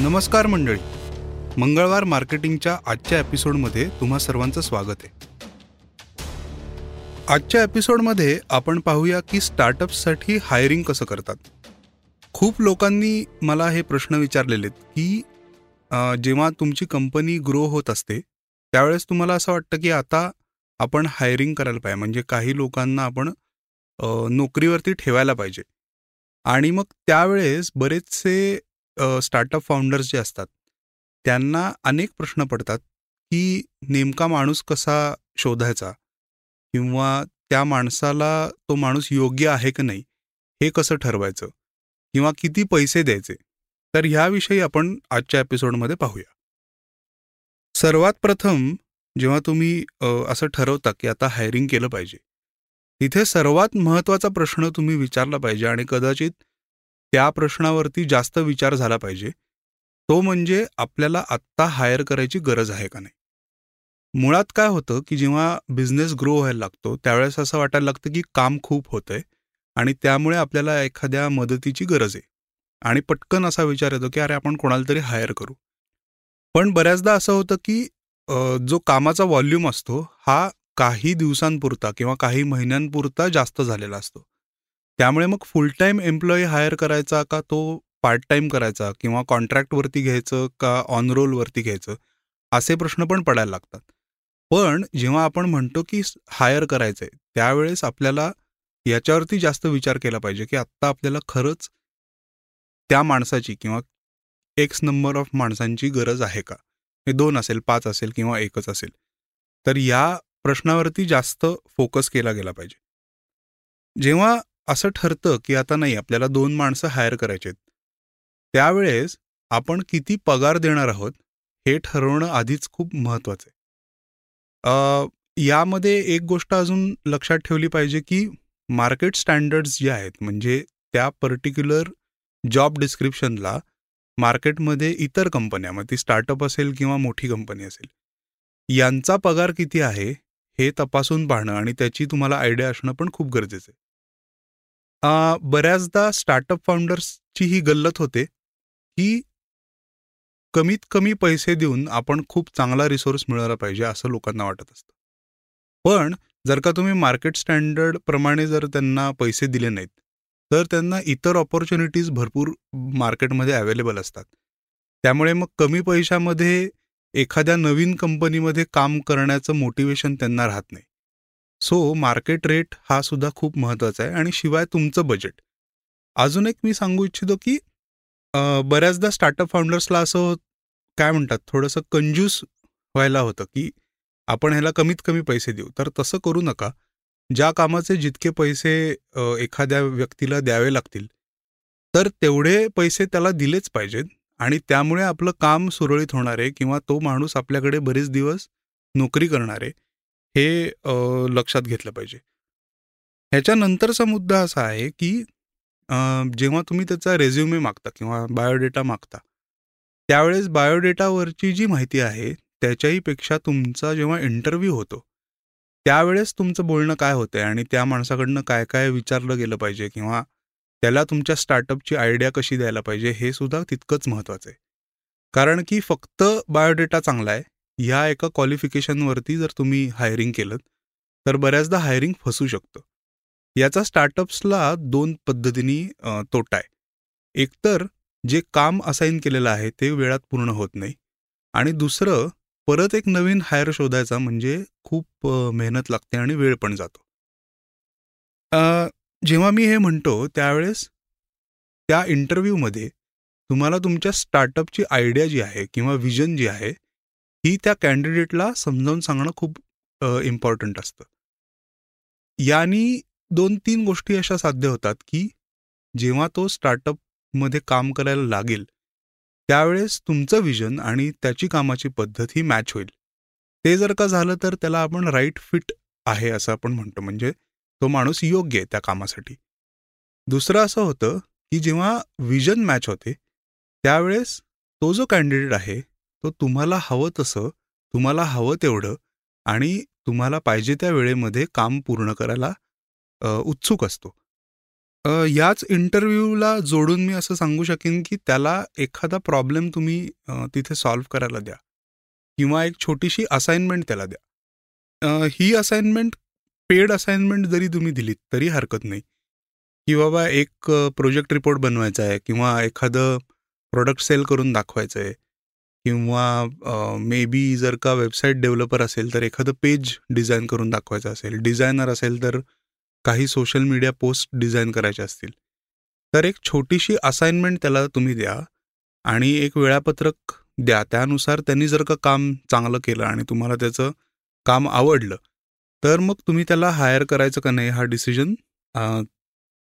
नमस्कार मंडळी. मंगळवार मार्केटिंगच्या आजच्या एपिसोडमध्ये तुम्हा सर्वांचं स्वागत आहे. आजच्या एपिसोडमध्ये आपण पाहूया की स्टार्टअप्ससाठी हायरिंग कसं करतात. खूप लोकांनी मला हे प्रश्न विचारलेले आहेत की जेव्हा तुमची कंपनी ग्रो होत असते त्यावेळेस तुम्हाला असं वाटतं की आता आपण हायरिंग करायला पाहिजे. म्हणजे काही लोकांना आपण नोकरीवरती ठेवायला पाहिजे. आणि मग त्यावेळेस बरेचसे स्टार्टअप फाउंडर्स जे असतात त्यांना अनेक प्रश्न पडतात की नेमका माणूस कसा शोधायचा? किंवा त्या माणसाला तो माणूस योग्य आहे की नाही? हे कसं ठरवायचं? किंवा किती पैसे द्यायचे? तर ह्याविषयी आपण आजच्या एपिसोडमध्ये पाहूया. सर्वात प्रथम जेव्हा तुम्ही असं ठरवता की आता हायरिंग केलं पाहिजे तिथे सर्वात महत्त्वाचा प्रश्न तुम्ही विचारला पाहिजे आणि कदाचित त्या प्रश्नावरती जास्त विचार झाला पाहिजे. तो म्हणजे आपल्याला आत्ता हायर करायची गरज आहे का नाही? मुळात काय होतं की जेव्हा बिझनेस ग्रो व्हायला लागतो त्यावेळेस असं वाटायला लागतं की काम खूप होतंय आणि त्यामुळे आपल्याला एखाद्या मदतीची गरज आहे. आणि पटकन असा विचार येतो की अरे आपण कोणाला तरी हायर करू. पण बऱ्याचदा असं होतं की जो कामाचा व्हॉल्यूम असतो हा काही दिवसांपुरता किंवा काही महिन्यांपुरता जास्त झालेला असतो. त्यामुळे मग फुल टाईम एम्प्लॉई हायर करायचा का तो पार्ट टाईम करायचा किंवा कॉन्ट्रॅक्टवरती घ्यायचं का ऑन रोलवरती घ्यायचं? असे प्रश्न पण पडायला लागतात. पण जेव्हा आपण म्हणतो की हायर करायचं आहे त्यावेळेस आपल्याला याच्यावरती जास्त विचार केला पाहिजे की आत्ता आपल्याला खरंच त्या माणसाची किंवा एक्स नंबर ऑफ माणसांची गरज आहे का? हे दोन असेल पाच असेल किंवा एकच असेल. तर या प्रश्नावरती जास्त फोकस केला गेला पाहिजे. जेव्हा असं ठरतं की आता नाही आपल्याला दोन माणसं हायर करायचे आहेत त्यावेळेस आपण किती पगार देणार आहोत हे ठरवणं आधीच खूप महत्त्वाचं आहे. यामध्ये एक गोष्ट अजून लक्षात ठेवली पाहिजे की मार्केट स्टँडर्ड्स जे आहेत म्हणजे त्या पर्टिक्युलर जॉब डिस्क्रिप्शनला मार्केटमध्ये इतर कंपन्या मग ती स्टार्टअप असेल किंवा मोठी कंपनी असेल यांचा पगार किती आहे हे तपासून पाहणं आणि त्याची तुम्हाला आयडिया असणं पण खूप गरजेचं आहे. बऱ्याचदा स्टार्टअप फाउंडर्सची ही गल्लत होते की कमीत कमी पैसे देऊन आपण खूप चांगला रिसोर्स मिळाला पाहिजे असं लोकांना वाटत असतं. पण जर का तुम्ही मार्केट स्टँडर्ड प्रमाणे जर त्यांना पैसे दिले नाहीत तर त्यांना इतर ऑपॉर्च्युनिटीज भरपूर मार्केटमध्ये अवेलेबल असतात. त्यामुळे मग कमी पैशामध्ये एखाद्या नवीन कंपनीमध्ये काम करण्याचं मोटिवेशन त्यांना राहत नाही. सो मार्केट रेट हा सुद्धा खूप महत्त्वाचा आहे आणि शिवाय तुमचं बजेट अजून एक मी सांगू इच्छितो की बऱ्याचदा स्टार्टअप फाउंडर्सला असं काय म्हणतात थोडंसं कंजूस व्हायला होतं की आपण ह्याला कमीत कमी पैसे देऊ. तर तसं करू नका. ज्या कामाचे जितके पैसे एखाद्या व्यक्तीला द्यावे लागतील तर तेवढे पैसे त्याला दिलेच पाहिजेत आणि त्यामुळे आपलं काम सुरळीत होणार आहे किंवा तो माणूस आपल्याकडे बरेच दिवस नोकरी करणार आहे. हे लक्षात घेतलं पाहिजे. ह्याच्यानंतरचा मुद्दा असा आहे की जेव्हा तुम्ही त्याचा रेझ्युमे मागता किंवा बायोडेटा मागता त्यावेळेस बायोडेटावरची जी माहिती आहे त्याच्याहीपेक्षा तुमचा जेव्हा इंटरव्ह्यू होतो त्यावेळेस तुमचं बोलणं काय होतंय आणि त्या माणसाकडनं काय काय विचारलं गेलं पाहिजे किंवा त्याला तुमच्या स्टार्टअपची आयडिया कशी द्यायला पाहिजे हे सुद्धा तितकंच महत्त्वाचं आहे. कारण की फक्त बायोडेटा चांगला आहे ह्या एका क्वालिफिकेशनवरती जर तुम्ही हायरिंग केलं तर बऱ्याचदा हायरिंग फसू शकतं. याचा स्टार्टअप्सला दोन पद्धतीने तोटा आहे. एकतर जे काम असाईन केलेलं आहे ते वेळात पूर्ण होत नाही. आणि दुसरं परत एक नवीन हायर शोधायचा म्हणजे खूप मेहनत लागते आणि वेळ पण जातो. जेव्हा मी हे म्हणतो त्यावेळेस त्या इंटरव्ह्यूमध्ये तुम्हाला तुमच्या स्टार्टअपची आयडिया जी आहे किंवा विजन जी आहे ही त्या कॅन्डिडेटला समजावून सांगणं खूप इम्पॉर्टंट असतं. यानी दोन तीन गोष्टी अशा साध्य होतात की जेव्हा तो स्टार्टअपमध्ये काम करायला लागेल त्यावेळेस तुमचं विजन आणि त्याची कामाची पद्धत ही मॅच होईल. ते जर का झालं तर त्याला आपण राईट फिट आहे असं आपण म्हणतो म्हणजे तो माणूस योग्य आहे त्या कामासाठी. दुसरं असं होतं की जेव्हा विजन मॅच होते त्यावेळेस तो जो कॅन्डिडेट आहे तो तुम्हाला हवं तसं तुम्हाला हवं तेवढं आणि तुम्हाला पाहिजे त्या वेळेमध्ये काम पूर्ण करायला उत्सुक असतो. याच इंटरव्ह्यूला जोडून मी असं सांगू शकेन की त्याला एखादा प्रॉब्लेम तुम्ही तिथे सॉल्व्ह करायला द्या किंवा एक छोटीशी असाइनमेंट त्याला द्या. ही असाइनमेंट पेड असाइनमेंट जरी तुम्ही दिलीत तरी हरकत नाही. की बाबा एक प्रोजेक्ट रिपोर्ट बनवायचा आहे किंवा एखादं प्रोडक्ट सेल करून दाखवायचं आहे. किंवा मे बी जर का वेबसाईट डेव्हलपर असेल तर एखादं पेज डिझाईन करून दाखवायचं असेल. डिझायनर असेल तर काही सोशल मीडिया पोस्ट डिझाईन करायचे असतील. तर एक छोटीशी असाइनमेंट त्याला तुम्ही द्या आणि एक वेळापत्रक द्या. त्यानुसार त्यांनी जर का काम चांगलं केलं आणि तुम्हाला त्याचं काम आवडलं तर मग तुम्ही त्याला हायर करायचं का नाही हा डिसिजन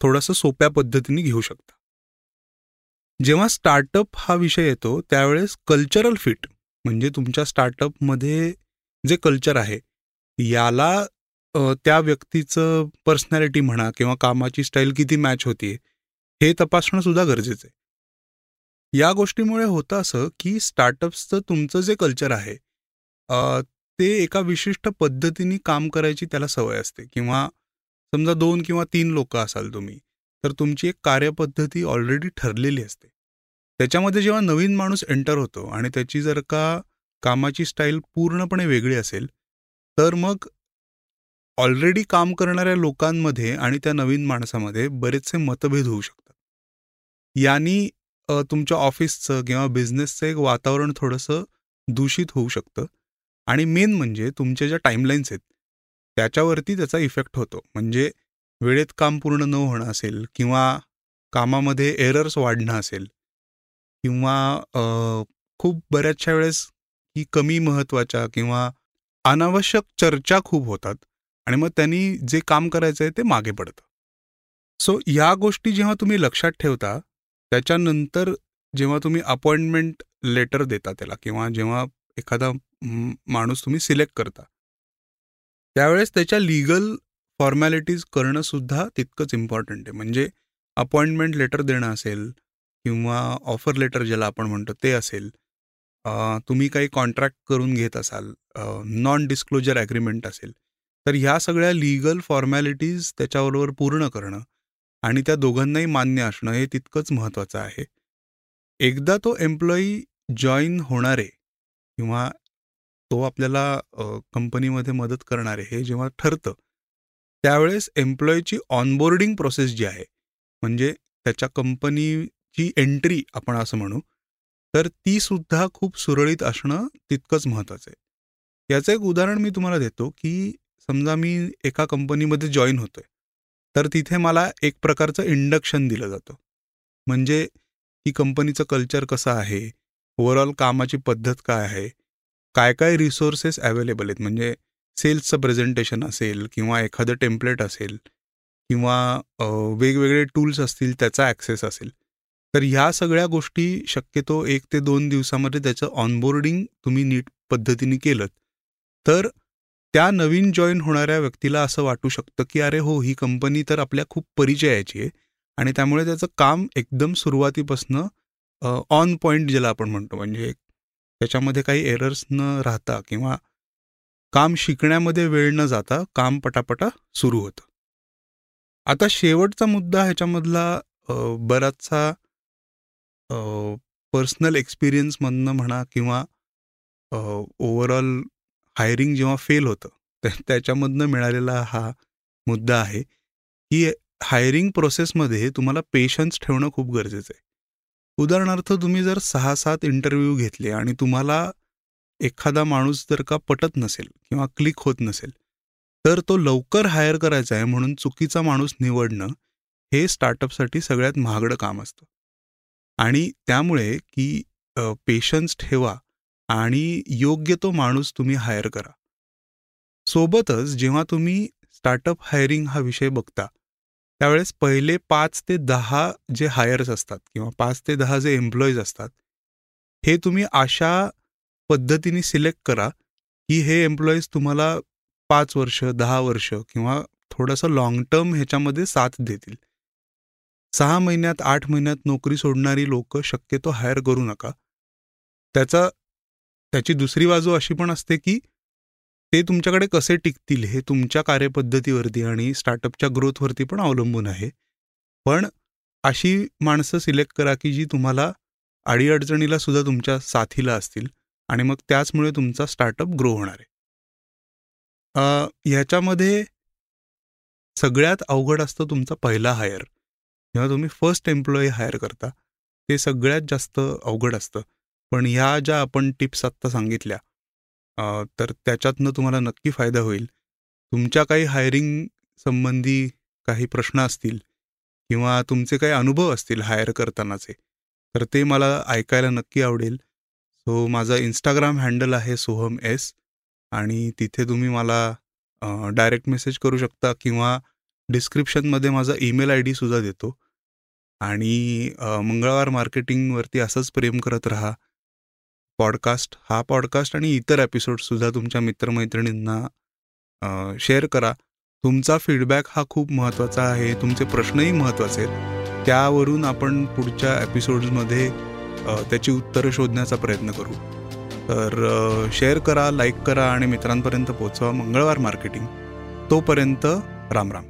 थोडंसं सोप्या पद्धतीने घेऊ शकता. जेव्हा स्टार्टअप हा विषय येतो त्यावेळेस कल्चरल फिट म्हणजे तुमच्या स्टार्टअपमध्ये जे कल्चर आहे याला त्या व्यक्तीचं पर्सनॅलिटी म्हणा किंवा कामाची स्टाईल किती मॅच होती हे तपासणं सुद्धा गरजेचं आहे. या गोष्टीमुळे होतं असं की स्टार्टअप्सचं तुमचं जे कल्चर आहे ते एका विशिष्ट पद्धतीने काम करायची त्याला सवय असते. किंवा समजा दोन किंवा तीन लोक असाल तुम्ही तर तुमची एक कार्यपद्धती ऑलरेडी ठरलेली असते. त्याच्यामध्ये जेव्हा नवीन माणूस एंटर होतो आणि त्याची जर का कामाची स्टाईल पूर्णपणे वेगळी असेल तर मग ऑलरेडी काम करणाऱ्या लोकांमध्ये आणि त्या नवीन माणसामध्ये बरेचसे मतभेद होऊ शकतात. यांनी तुमच्या ऑफिसचं किंवा बिझनेसचं एक वातावरण थोडंसं दूषित होऊ शकतं. आणि मेन म्हणजे तुमच्या ज्या टाईमलाईन्स आहेत त्याच्यावरती त्याचा इफेक्ट होतो. म्हणजे वेळेत काम पूर्ण न होणं असेल किंवा कामामध्ये एरर्स वाढणं असेल किंवा खूप बऱ्याचशा वेळेस ही कमी महत्त्वाच्या किंवा अनावश्यक चर्चा खूप होतात आणि मग त्यांनी जे काम करायचं आहे ते मागे पडतं. सो या गोष्टी जेव्हा तुम्ही लक्षात ठेवता त्याच्यानंतर जेव्हा तुम्ही अपॉइंटमेंट लेटर देता त्याला किंवा जेव्हा एखादा माणूस तुम्ही सिलेक्ट करता त्यावेळेस त्याच्या लिगल फॉर्मॅलिटीज करणंसुद्धा तितकंच इम्पॉर्टंट आहे. म्हणजे अपॉइंटमेंट लेटर देणं असेल किंवा ऑफर लेटर ज्याला आपण म्हणतो ते असेल तुम्ही काही कॉन्ट्रॅक्ट करून घेत असाल नॉन डिस्क्लोजर ॲग्रीमेंट असेल तर ह्या सगळ्या लिगल फॉर्मॅलिटीज त्याच्याबरोबर पूर्ण करणं आणि त्या दोघांनाही मान्य असणं हे तितकंच महत्त्वाचं आहे. एकदा तो एम्प्लॉई जॉईन होणारे किंवा तो आपल्याला कंपनीमध्ये मदत करणारे हे जेव्हा ठरतं त्यावेळेस एम्प्लॉईची ऑनबोर्डिंग प्रोसेस जी आहे म्हणजे त्याच्या कंपनीची एंट्री आपण असं म्हणू तर ती सुद्धा खूप सुरळीत असणं तितकंच महत्त्वाचं आहे. याचं एक उदाहरण मी तुम्हाला देतो की समजा मी एका कंपनीमध्ये जॉईन होतोय तर तिथे मला एक प्रकारचं इंडक्शन दिलं जातं. म्हणजे की कंपनीचं कल्चर कसं आहे ओव्हरऑल कामाची पद्धत काय आहे काय काय रिसोर्सेस अवेलेबल आहेत म्हणजे सेल्सचं प्रेझेंटेशन असेल किंवा एखादं टेम्पलेट असेल किंवा वेगवेगळे टूल्स असतील त्याचा ॲक्सेस असेल तर ह्या सगळ्या गोष्टी शक्यतो एक ते दोन दिवसामध्ये त्याचं ऑनबोर्डिंग तुम्ही नीट पद्धतीने केलं तर त्या नवीन जॉईन होणाऱ्या व्यक्तीला असं वाटू शकतं की अरे हो ही कंपनी तर आपल्या खूप परिचयाची आहे. आणि त्यामुळे त्याचं काम एकदम सुरुवातीपासनं ऑन पॉईंट ज्याला आपण म्हणतो म्हणजे त्याच्यामध्ये काही एरर्स न राहता किंवा काम शिकण्यामध्ये वेळ न जाता काम पटापटा सुरू होतं. आता शेवटचा मुद्दा ह्याच्यामधला बराचसा पर्सनल एक्सपिरियन्समधनं म्हणा किंवा ओव्हरऑल हायरिंग जेव्हा फेल होतं त्याच्यामधनं मिळालेला हा मुद्दा आहे की हायरिंग प्रोसेसमध्ये तुम्हाला पेशन्स ठेवणं खूप गरजेचं आहे. उदाहरणार्थ तुम्ही जर सहा सात इंटरव्ह्यू घेतले आणि तुम्हाला एखादा माणूस जर का पटत नसेल किंवा क्लिक होत नसेल तर तो लवकर हायर करायचा आहे म्हणून चुकीचा माणूस निवडणं हे स्टार्टअपसाठी सगळ्यात महागडं काम असतं. आणि त्यामुळे की पेशन्स ठेवा आणि योग्य तो माणूस तुम्ही हायर करा. सोबतच जेव्हा तुम्ही स्टार्टअप हायरिंग हा विषय बघता त्यावेळेस पहिले पाच ते दहा जे हायर्स असतात किंवा पाच ते दहा जे एम्प्लॉईज असतात हे तुम्ही अशा पद्धतीने सिलेक्ट करा की हे एम्प्लॉईज तुम्हाला पाच वर्ष दहा वर्ष किंवा थोडंसं लाँग टर्म ह्याच्यामध्ये साथ देतील. सहा महिन्यात आठ महिन्यात नोकरी सोडणारी लोक शक्यतो हायर करू नका. त्याचा त्याची दुसरी बाजू अशी पण असते की ते तुमच्याकडे कसे टिकतील हे तुमच्या कार्यपद्धतीवरती आणि स्टार्टअपच्या ग्रोथवरती पण अवलंबून आहे. पण अशी माणसं सिलेक्ट करा की जी तुम्हाला अडीअडचणीला सुद्धा तुमच्या साथीला असतील. आणि मग त्याचमुळे तुमचा स्टार्टअप ग्रो होणार आहे. ह्याच्यामध्ये सगळ्यात अवघड असतं तुमचा पहिला हायर जेव्हा तुम्ही फर्स्ट एम्प्लॉई हायर करता ते सगळ्यात जास्त अवघड असतं. पण ह्या ज्या आपण टिप्स आत्ता सांगितल्या तर त्याच्यातनं तुम्हाला नक्की फायदा होईल. तुमच्या काही हायरिंग संबंधी काही प्रश्न असतील किंवा तुमचे काही अनुभव असतील हायर करतानाचे तर ते मला ऐकायला नक्की आवडेल. सो माझा इंस्टाग्राम हँडल आहे सोहम एस आणि तिथे तुम्ही मला डायरेक्ट मेसेज करू शकता किंवा डिस्क्रिप्शनमध्ये माझा ईमेल आय डीसुद्धा देतो. आणि मंगळवार मार्केटिंगवरती असंच प्रेम करत राहा. पॉडकास्ट हा पॉडकास्ट आणि इतर एपिसोडसुद्धा तुमच्या मित्रमैत्रिणींना शेअर करा. तुमचा फीडबॅक हा खूप महत्त्वाचा आहे. तुमचे प्रश्नही महत्त्वाचे आहेत. त्यावरून आपण पुढच्या एपिसोड्समध्ये त्याची उत्तरं शोधण्याचा प्रयत्न करू. तर शेअर करा लाईक करा आणि मित्रांपर्यंत पोहोचवा मंगळवार मार्केटिंग तोपर्यंत राम राम.